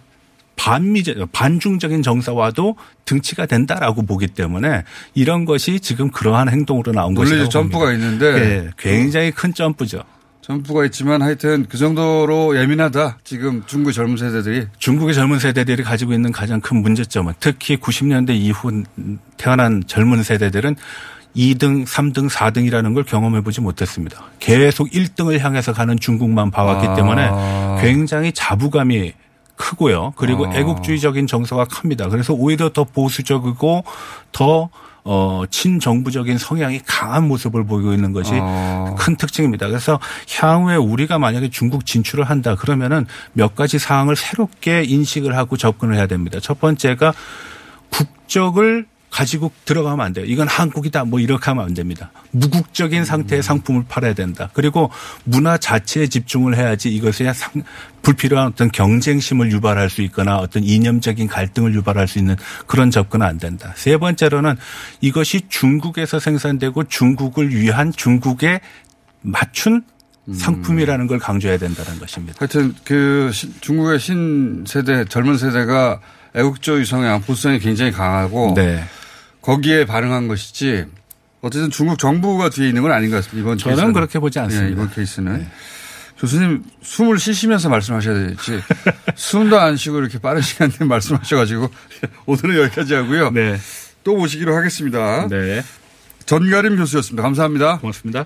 반미적, 반중적인 정사와도 등치가 된다라고 보기 때문에 이런 것이 지금 그러한 행동으로 나온 물론 것이라고 이제 점프가 봅니다. 있는데 예, 굉장히 큰 점프죠. 점프가 있지만 하여튼 그 정도로 예민하다. 지금 중국의 젊은 세대들이 중국의 젊은 세대들이 가지고 있는 가장 큰 문제점은 특히 90년대 이후 태어난 젊은 세대들은 2등, 3등, 4등이라는 걸 경험해 보지 못했습니다. 계속 1등을 향해서 가는 중국만 봐왔기 아. 때문에 굉장히 자부감이 크고요. 그리고 아. 애국주의적인 정서가 큽니다. 그래서 오히려 더 보수적이고 더 어, 친정부적인 성향이 강한 모습을 보이고 있는 것이 아. 큰 특징입니다. 그래서 향후에 우리가 만약에 중국 진출을 한다 그러면은 몇 가지 사항을 새롭게 인식을 하고 접근을 해야 됩니다. 첫 번째가 국적을 가지고 들어가면 안 돼요. 이건 한국이다. 뭐 이렇게 하면 안 됩니다. 무국적인 상태의 상품을 팔아야 된다. 그리고 문화 자체에 집중을 해야지 이것에 상, 불필요한 어떤 경쟁심을 유발할 수 있거나 어떤 이념적인 갈등을 유발할 수 있는 그런 접근은 안 된다. 세 번째로는 이것이 중국에서 생산되고 중국을 위한 중국에 맞춘 상품이라는 걸 강조해야 된다는 것입니다. 하여튼 그 시- 중국의 신세대 젊은 세대가 애국주의 성향, 보수성이 굉장히 강하고 네. 거기에 반응한 것이지 어쨌든 중국 정부가 뒤에 있는 건 아닌 것 같습니다. 이번 저는 케이스는. 그렇게 보지 않습니다. 예, 이번 케이스는 교수님 숨을 쉬시면서 말씀하셔야 될지 숨도 안 쉬고 이렇게 빠른 시간 내에 말씀하셔가지고 오늘은 여기까지 하고요. 네. 또 모시기로 하겠습니다. 네. 전가림 교수였습니다. 감사합니다. 고맙습니다.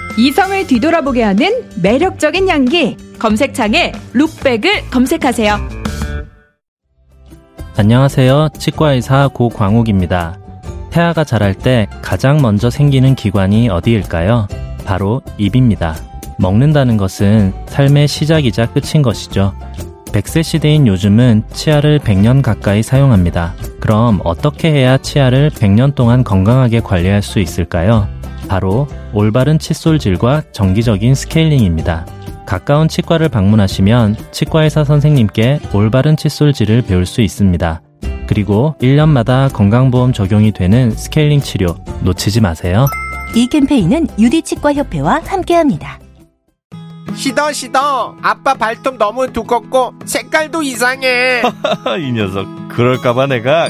이성을 뒤돌아보게 하는 매력적인 향기. 검색창에 룩백을 검색하세요 안녕하세요. 치과의사 고광욱입니다. 태아가 자랄 때 가장 먼저 생기는 기관이 어디일까요? 바로 입입니다. 먹는다는 것은 삶의 시작이자 끝인 것이죠. 100세 시대인 요즘은 치아를 100년 가까이 사용합니다. 그럼 어떻게 해야 치아를 100년 동안 건강하게 관리할 수 있을까요? 바로 올바른 칫솔질과 정기적인 스케일링입니다. 가까운 치과를 방문하시면 치과의사 선생님께 올바른 칫솔질을 배울 수 있습니다. 그리고 1년마다 건강보험 적용이 되는 스케일링 치료 놓치지 마세요. 이 캠페인은 유디치과협회와 함께합니다. 시더 시더 아빠 발톱 너무 두껍고 색깔도 이상해 이 녀석 그럴까봐 내가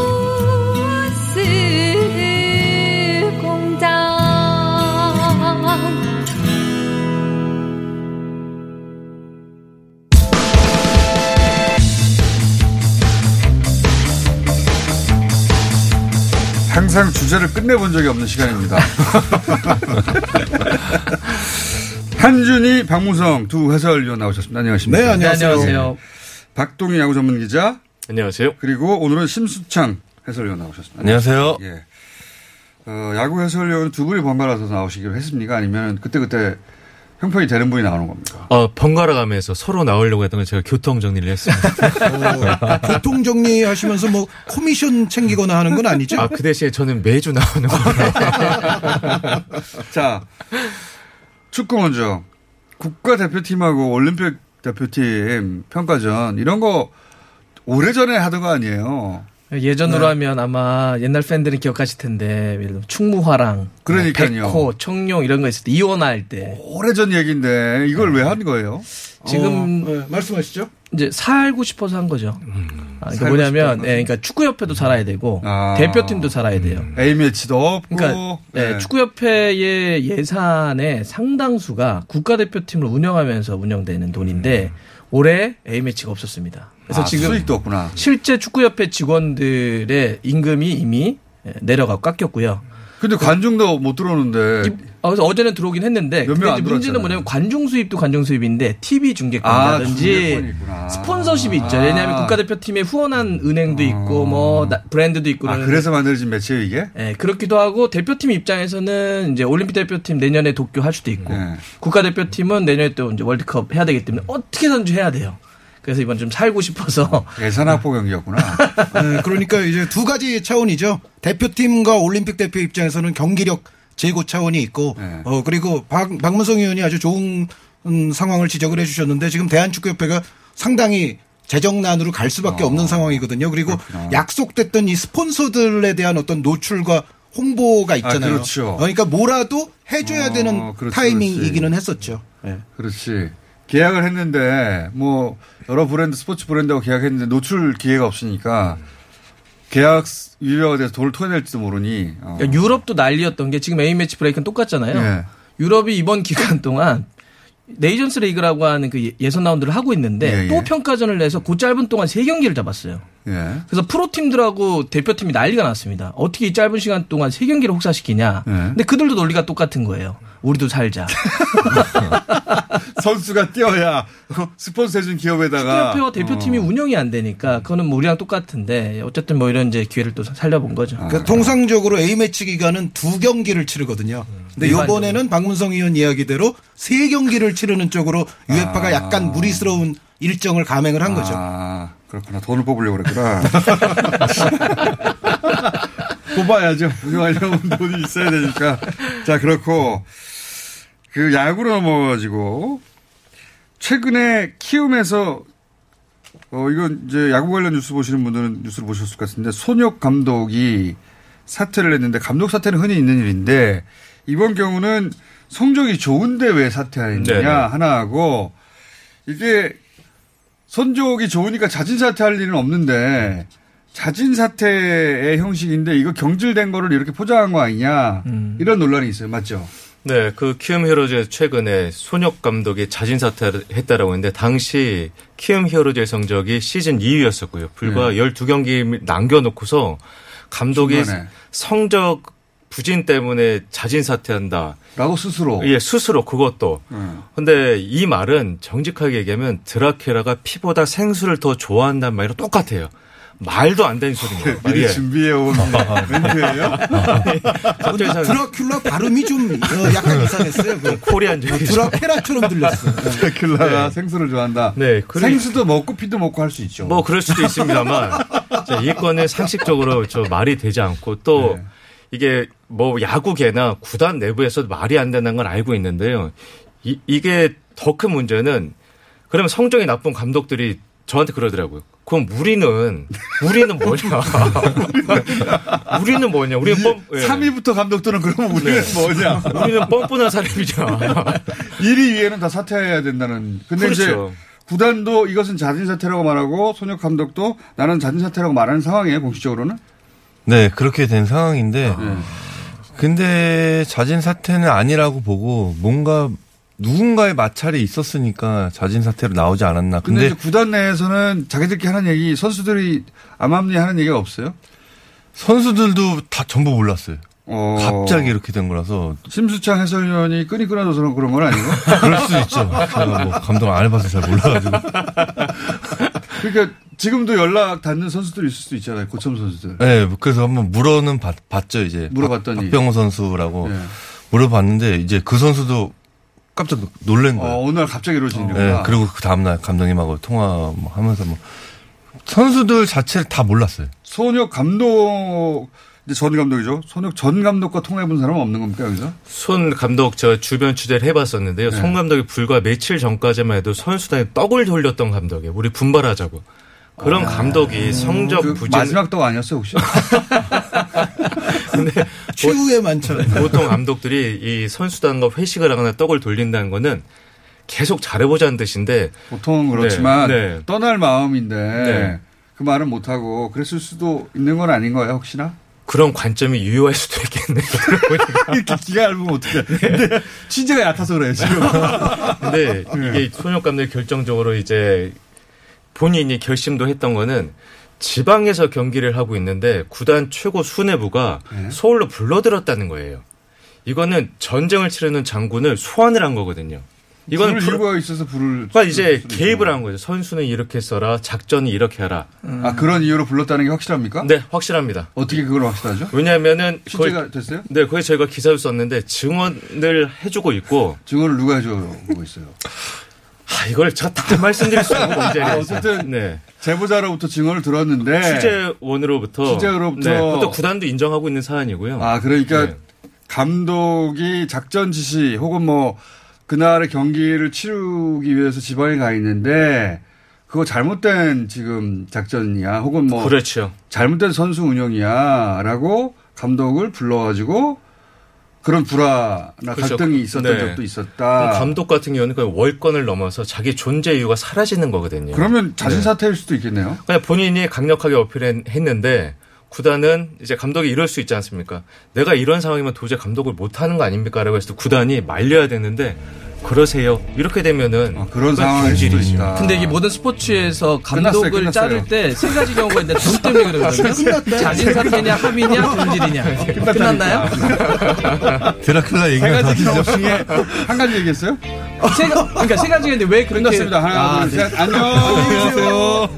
항상 주제를 끝내본 적이 없는 시간입니다. 한준희, 박무성 두 해설위원 나오셨습니다. 안녕하십니까? 네, 안녕하세요. 네, 안녕하세요. 박동희 야구 전문 기자. 안녕하세요. 그리고 오늘은 심수창 해설위원 나오셨습니다. 안녕하세요. 예. 어, 야구 해설위원 두 분이 번갈아서 나오시기로 했습니까? 아니면 그때그때 형편이 되는 분이 나오는 겁니까? 어, 번갈아 가면서 서로 나오려고 했던 건 제가 교통 정리를 했습니다. 어, 교통 정리 하시면서 뭐 코미션 챙기거나 하는 건 아니죠? 아, 그 대신에 저는 매주 나오는 거예요. 자, 축구 먼저. 국가 대표팀하고 올림픽 대표팀 평가전 이런 거 오래전에 하던 거 아니에요? 예전으로 네. 하면 아마 옛날 팬들은 기억하실 텐데 예를 들면 충무화랑 그러니까요. 백호, 청룡 이런 거 있을 때 이원화 할때 오래전 얘기인데 이걸 왜 하는 거예요? 지금 어, 네, 말씀하시죠. 이제 살고 싶어서 한 거죠. 아, 그러니까 뭐냐면. 예, 그러니까 축구 협회도 살아야 되고 아. 대표팀도 살아야 돼요. A 매치도 없고. 그러니까 예, 네. 축구 협회의 예산의 상당수가 국가 대표팀을 운영하면서 운영되는 돈인데 올해 A 매치가 없었습니다. 그래서 아, 지금 수익도 없구나. 실제 축구협회 직원들의 임금이 이미 예, 내려가고 깎였고요. 근데 관중도 못 들어오는데. 아, 그래서 어제는 들어오긴 했는데 몇 근데 문제는. 뭐냐면 관중 수입도 관중 수입인데 TV 아, 중계권이라든지 중계권이 있구나. 스폰서십이 있죠. 왜냐하면 국가대표팀에 후원한 은행도 있고 뭐 나- 브랜드도 있고 아, 그래서 만들어진 매체예요, 이게? 예, 그렇기도 하고 대표팀 입장에서는 이제 올림픽 대표팀 내년에 도쿄 할 수도 있고 네. 국가대표팀은 내년에 또 이제 월드컵 해야 되기 때문에 어떻게든지 해야 돼요. 그래서 이번 좀 살고 싶어서 예산 확보 경기였구나. 네, 그러니까 이제 두 가지 차원이죠. 대표팀과 올림픽 대표 입장에서는 경기력 제고 차원이 있고, 네. 어 그리고 박, 박문성 의원이 아주 좋은 음, 상황을 지적을 해주셨는데 지금 대한축구협회가 상당히 재정난으로 갈 수밖에 없는 상황이거든요. 그리고 약속됐던 이 스폰서들에 대한 어떤 노출과 홍보가 있잖아요. 그렇죠. 어, 그러니까 뭐라도 해줘야 어, 되는 그렇지, 타이밍이기는 그렇지. 했었죠. 네. 그렇지. 계약을 했는데 뭐 여러 브랜드 스포츠 브랜드하고 계약했는데 노출 기회가 없으니까 계약 유효가 돼서 돈을 토해낼지도 모르니. 어. 그러니까 유럽도 난리였던 게 지금 A 매치 브레이크는 똑같잖아요. 예. 유럽이 이번 기간 동안 네이션스 리그라고 하는 그 예- 예선 라운드를 하고 있는데 예, 예. 또 평가전을 내서 그 짧은 동안 세 경기를 잡았어요. 예. 그래서 프로팀들하고 대표팀이 난리가 났습니다. 어떻게 이 짧은 시간 동안 세 경기를 혹사시키냐. 예. 근데 그들도 논리가 똑같은 거예요. 우리도 살자. 선수가 뛰어야 스폰서 해준 기업에다가. 축구협회와 대표팀이 운영이 안 되니까 그거는 뭐 우리랑 똑같은데 어쨌든 뭐 이런 이제 기회를 또 살려본 거죠. 그러니까 통상적으로 A매치 기간은 두 경기를 치르거든요. 근데. 이번에는 박문성 의원 이야기대로 세 경기를 치르는 쪽으로 UEFA가 약간 무리스러운 일정을 감행을 한 거죠. 아, 그렇구나. 돈을 뽑으려고 그랬구나. 뽑아야죠. 운영하려면 돈이 있어야 되니까. 자, 그렇고, 그 야구로 넘어가지고, 최근에 키움에서, 어, 이건 이제 야구 관련 뉴스 보시는 분들은 뉴스를 보셨을 것 같은데, 손혁 감독이 사퇴를 했는데, 감독 사퇴는 흔히 있는 일인데, 이번 경우는 성적이 좋은데 왜 사퇴하느냐 네네. 하나하고, 이게 선적이 좋으니까 자진 사퇴할 일은 없는데 자진 사퇴의 형식인데 이거 경질된 거를 이렇게 포장한 거 아니냐 이런 논란이 있어요. 맞죠? 네, 그 키움 히어로즈에서 최근에 손혁 감독이 자진 사퇴를 했다라고 했는데 당시 키움 히어로즈의 성적이 시즌 2위였었고요. 불과 네. 12경기 남겨놓고서 감독이 중간에. 성적 부진 때문에 자진 사퇴한다. 라고 스스로. 예, 스스로 그것도. 음. 근데 이 말은 정직하게 얘기하면 드라큘라가 피보다 생수를 더 좋아한다는 말이랑 똑같아요. 말도 안 되는 소리입니다. 미리 예. 준비해온 멘트예요? 갑자기 상- 드라큘라 발음이 좀 어, 약간 이상했어요. 그 코리안적이죠. 드라케라처럼 들렸어요. 드라큘라가 생수를 좋아한다. 네, 그래- 생수도 먹고 피도 먹고 할 수 있죠. 뭐 그럴 수도 있습니다만 자, 이 건은 상식적으로 저 말이 되지 않고 또 네. 이게 뭐 야구계나 구단 내부에서도 말이 안 된다는 걸 알고 있는데요. 이, 이게 더 큰 문제는 그러면 성적이 나쁜 감독들이 저한테 그러더라고요. 그럼 우리는 우리는 뭐냐? 우리는 뭐냐? 우리는 뻔 예. 3위부터 감독들은 그러면 우리는 네. 뭐냐? 우리는 뻔뻔한 사람이잖아. 1위 위에는 다 사퇴해야 된다는. 근데 그렇죠. 이제 구단도 이것은 자진 사퇴라고 말하고 손혁 감독도 나는 자진 사퇴라고 말하는 상황이에요. 공식적으로는. 네, 그렇게 된 상황인데, 네. 근데 자진 사퇴는 아니라고 보고 뭔가 누군가의 마찰이 있었으니까 자진 사퇴로 나오지 않았나. 근데, 근데 구단 내에서는 자기들끼리 하는 얘기, 선수들이 암암리 하는 얘기가 없어요? 선수들도 다 전부 몰랐어요. 어. 갑자기 이렇게 된 거라서. 심수창 해설위원이 끈이 끊어져서 그런 건 아니고? 그럴 수도 있죠. 뭐 감독 안 해봐서 잘 몰라가지고. 그러니까 지금도 연락 닿는 선수들 있을 수도 있잖아요. 고참 선수들. 네, 그래서 한번 물어는 봤, 봤죠, 이제. 물어봤더니. 박- 박병호 선수라고 네. 물어봤는데, 이제 그 선수도 깜짝 놀란 거예요. 어, 오늘 갑자기 이루어진 일이구나. 네, 그리고 그 다음날 감독님하고 통화 뭐 하면서 뭐 선수들 자체를 다 몰랐어요. 손혁 감독 이제 전 감독이죠. 손혁 전 감독과 통화해본 사람은 없는 겁니까 여기서? 손 감독 저 주변 취재를 해봤었는데요. 네. 손 감독이 불과 며칠 전까지만 해도 선수단에 떡을 돌렸던 감독이에요. 우리 분발하자고. 그런 감독이 성적 그 부진 마지막 떡 아니었어요 혹시? 최후의 만찬. 보통 감독들이 이 선수단과 회식을 하거나 떡을 돌린다는 거는 계속 잘해보자는 뜻인데 보통 그렇지만 네, 네. 떠날 마음인데 네. 그 말은 못 하고 그랬을 수도 있는 건 아닌 거예요 혹시나? 그런 관점이 유효할 수도 있겠네요. 이렇게 기가 얇으면 어떡해. 근데 취재가 얕아서 그래요 지금. 근데 이게 손혁 감독이 결정적으로 이제 본인이 결심도 했던 거는 지방에서 경기를 하고 있는데 구단 최고 수뇌부가 네. 서울로 불러들었다는 거예요. 이거는 전쟁을 치르는 장군을 소환을 한 거거든요. 이거는 불- 이유가 있어서 불을. 그러니까 이제 개입을 한 거죠. 선수는 이렇게 써라, 작전이 이렇게 하라. 아 그런 이유로 불렀다는 게 확실합니까? 네, 확실합니다. 어떻게 그걸 확실하죠? 왜냐하면은 취재가 됐어요? 네, 거기 저희가 기사를 썼는데 증언을 해주고 있고 증언을 누가 해주고 있어요? 아, 이걸 제가 다 말씀드릴 수 없는 문제예요. 아, 어쨌든 네. 제보자로부터 증언을 들었는데 취재원으로부터 취재로부터 네, 그것도 구단도 인정하고 있는 사안이고요. 아 그러니까 네. 감독이 작전 지시 혹은 뭐 그날의 경기를 치르기 위해서 지방에 가 있는데 그거 잘못된 지금 작전이야 혹은 뭐 그렇죠. 잘못된 선수 운영이야라고 감독을 불러가지고 그런 불화나 그렇죠. 갈등이 있었던 네. 적도 있었다. 감독 같은 경우는 그 월권을 넘어서 자기 존재 이유가 사라지는 거거든요. 그러면 자진 네. 사퇴일 수도 있겠네요. 그냥 본인이 강력하게 어필했는데 구단은 이제 감독이 이럴 수 있지 않습니까? 내가 이런 상황이면 도저히 감독을 못 하는 거 아닙니까라고 해서 구단이 말려야 되는데 그러세요. 이렇게 되면은 아, 그런 상황일 수도. 있다. 근데 이게 모든 스포츠에서 끝났어요, 감독을 끝났어요. 자를 때 세 가지 경우가 있는데 돈 때문에 그러거든요. 끝났다. 자진 사퇴냐, 합의냐, 본질이냐. 끝났나요? 드라큘라 세 얘기가 다 가지 경우 들려. 중에 한 가지 얘기했어요? 세 가, 그러니까 세 가지인데 왜 그렇게 끝났습니다. 하나, 아, 둘, 네. 셋. 안녕. 안녕히 계세요.